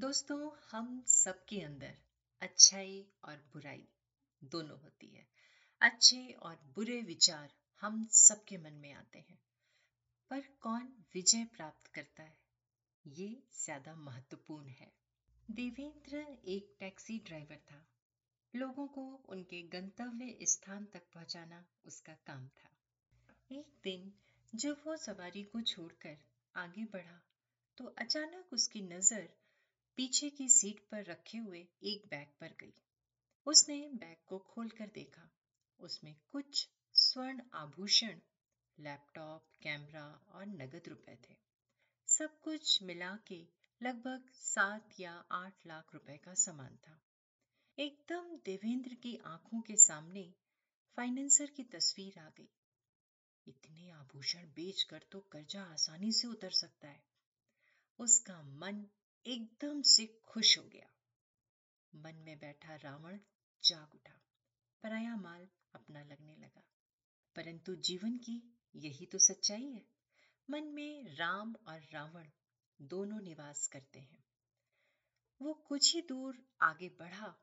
दोस्तों, हम सबके अंदर अच्छाई और बुराई दोनों होती है। अच्छे और बुरे विचार हम सबके मन में आते हैं। पर कौन विजय प्राप्त करता है? ये ज़्यादा महत्वपूर्ण है। देवेंद्र एक टैक्सी ड्राइवर था। लोगों को उनके गंतव्य स्थान तक पहुंचाना उसका काम था। एक दिन जब वो सवारी को छोड़कर आगे बढ़ा तो अचानक उसकी नज़र पीछे की सीट पर रखे हुए एक बैग पर गई। उसने बैग को खोलकर देखा। उसमें कुछ स्वर्ण आभूषण, लैपटॉप, कैमरा और नगद रुपए थे। सब कुछ मिला के लगभग सात या आठ लाख रुपए का सामान था। एकदम देवेंद्र की आँखों के सामने फाइनेंसर की तस्वीर आ गई। इतने आभूषण बेचकर तो कर्जा आसानी से उतर सकता है। उसका मन एकदम से खुश हो गया। मन में बैठा रावण जाग उठा, पराया माल अपना लगने लगा। परंतु जीवन की यही तो सच्चाई है। मन में राम और रावण दोनों निवास करते हैं। वो कुछ ही दूर आगे बढ़ा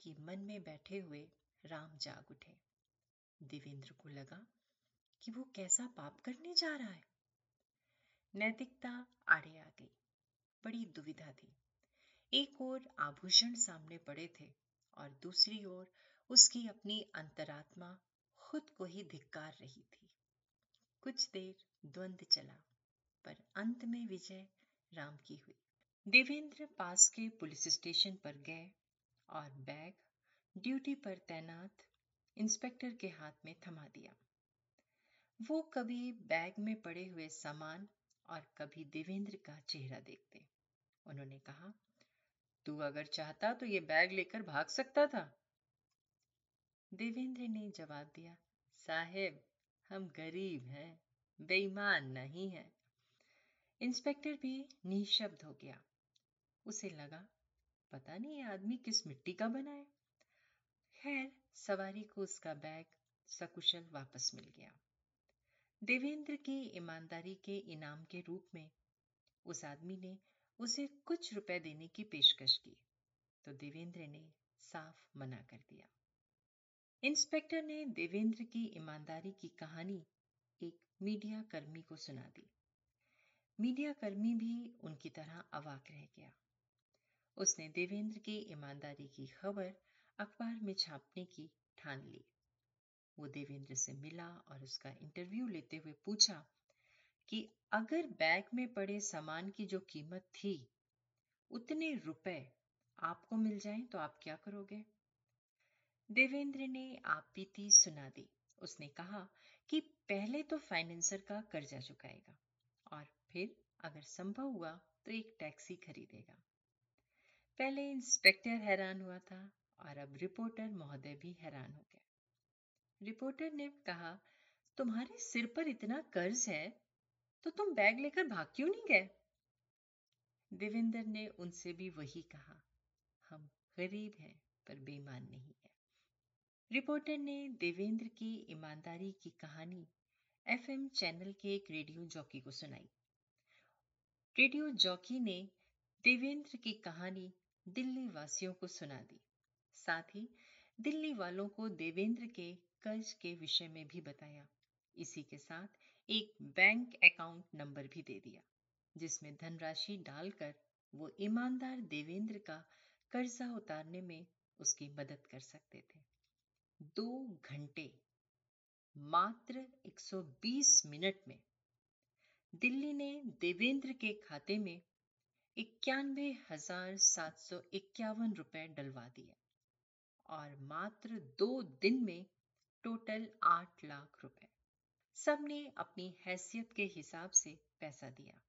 कि मन में बैठे हुए राम जाग उठे। देवेंद्र को लगा कि वो कैसा पाप करने जा रहा है। नैतिकता आड़े आ गई। बड़ी दुविधा थी। एक ओर आभूषण सामने पड़े थे और दूसरी ओर उसकी अपनी अंतरात्मा खुद को ही धिक्कार रही थी। कुछ देर द्वंद चला, पर अंत में विजय राम की हुई। देवेंद्र पास के पुलिस स्टेशन पर गए और बैग, ड्यूटी पर तैनात इंस्पेक्टर के हाथ में थमा दिया। वो कभी बैग में पड़े हुए सामान और कभी देवेंद्र का चेहरा देखते। उन्होंने कहा, तू अगर चाहता तो ये बैग लेकर भाग सकता था। देवेंद्र ने जवाब दिया, साहेब, हम गरीब हैं, बेईमान नहीं है। इंस्पेक्टर भी निशब्द हो गया। उसे लगा, पता नहीं ये आदमी किस मिट्टी का बना है? खैर, सवारी को उसका बैग सकुशल वापस मिल गया। देवेंद्र की ईमानदारी के इनाम के रूप में उस आदमी ने उसे कुछ रुपए देने की पेशकश की तो देवेंद्र ने साफ़ मना कर दिया। इंस्पेक्टर ने देवेंद्र की ईमानदारी की कहानी एक मीडिया कर्मी को सुना दी। मीडिया कर्मी भी उनकी तरह अवाक रह गया। उसने देवेंद्र की ईमानदारी की खबर अखबार में छापने की ठान ली। वो देवेंद्र से मिला और उसका इंटरव्यू लेते हुए पूछा कि अगर बैग में पड़े सामान की जो कीमत थी, उतने रुपए आपको मिल जाएँ तो आप क्या करोगे? देवेंद्र ने आप बीती सुना दी। उसने कहा कि पहले तो फाइनेंसर का कर्जा चुकाएगा और फिर अगर संभव हुआ तो एक टैक्सी खरीदेगा। पहले इंस्पेक्टर हैरान हुआ था और अब रिपोर्टर महोदय भी हैरान हो गए रिपोर्टर ने कहा, तुम्हारे सिर पर इतना कर्ज है तो तुम बैग लेकर भाग क्यों नहीं गए? देवेंद्र ने उनसे भी वही कहा, हम गरीब हैं, पर बेईमान नहीं है. रिपोर्टर ने देवेंद्र की ईमानदारी की कहानी एफएम चैनल के एक रेडियो जॉकी को सुनाई। रेडियो जॉकी ने देवेंद्र की कहानी दिल्ली वासियों को सुना दी। साथ ही दिल्ली वालों को देवेंद्र के कर्ज के विषय में भी बताया। इसी के साथ एक बैंक अकाउंट नंबर भी दे दिया, जिसमें धनराशि डालकर वो ईमानदार देवेंद्र का कर्जा उतारने में उसकी मदद कर सकते थे। दो घंटे, मात्र 120 मिनट में दिल्ली ने देवेंद्र के खाते में इक्यानवे हज़ार सात सौ इक्यावन रुपए डलवा दिए और मात्र दो दिन में टोटल आठ लाख रुपए। सबने अपनी हैसियत के हिसाब से पैसा दिया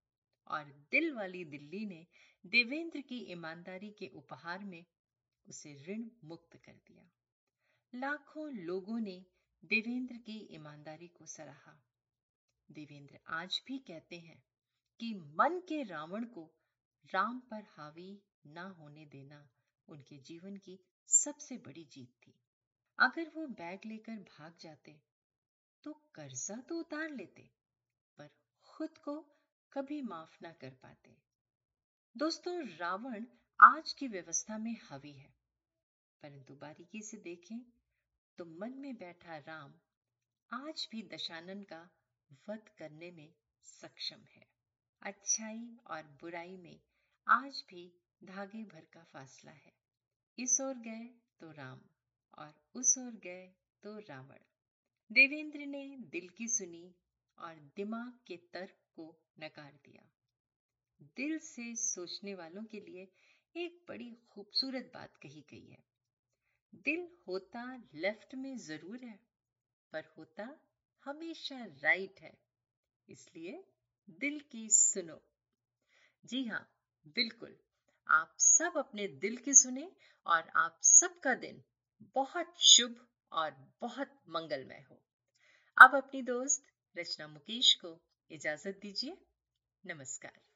और दिल वाली दिल्ली ने देवेंद्र की ईमानदारी के उपहार में उसे ऋण मुक्त कर दिया। लाखों लोगों ने देवेंद्र की ईमानदारी को सराहा। देवेंद्र आज भी कहते हैं कि मन के रावण को राम पर हावी ना होने देना उनके जीवन की सबसे बड़ी जीत थी। अगर वो बैग लेकर भाग जाते तो कर्जा तो उतार लेते, पर खुद को कभी माफ़ ना कर पाते। दोस्तों, रावण आज की व्यवस्था में हावी है, परंतु बारीकी से देखें तो मन में बैठा राम आज भी दशानन का वध करने में सक्षम है। अच्छाई और बुराई में आज भी धागे भर का फासला है। इस ओर गए तो राम। और उस ओर गए तो रावण। देवेंद्र ने दिल की सुनी और दिमाग के तर्क को नकार दिया। दिल से सोचने वालों के लिए एक बड़ी खूबसूरत बात कही गई है। दिल होता लेफ़्ट में ज़रूर है, पर होता हमेशा राइट है। इसलिए दिल की सुनो। जी हाँ बिल्कुल। आप सब अपने दिल की सुने और आप सबका दिन बहुत शुभ और बहुत मंगलमय हो। आप अपनी दोस्त रचना मुकेश को इजाज़त दीजिए। नमस्कार।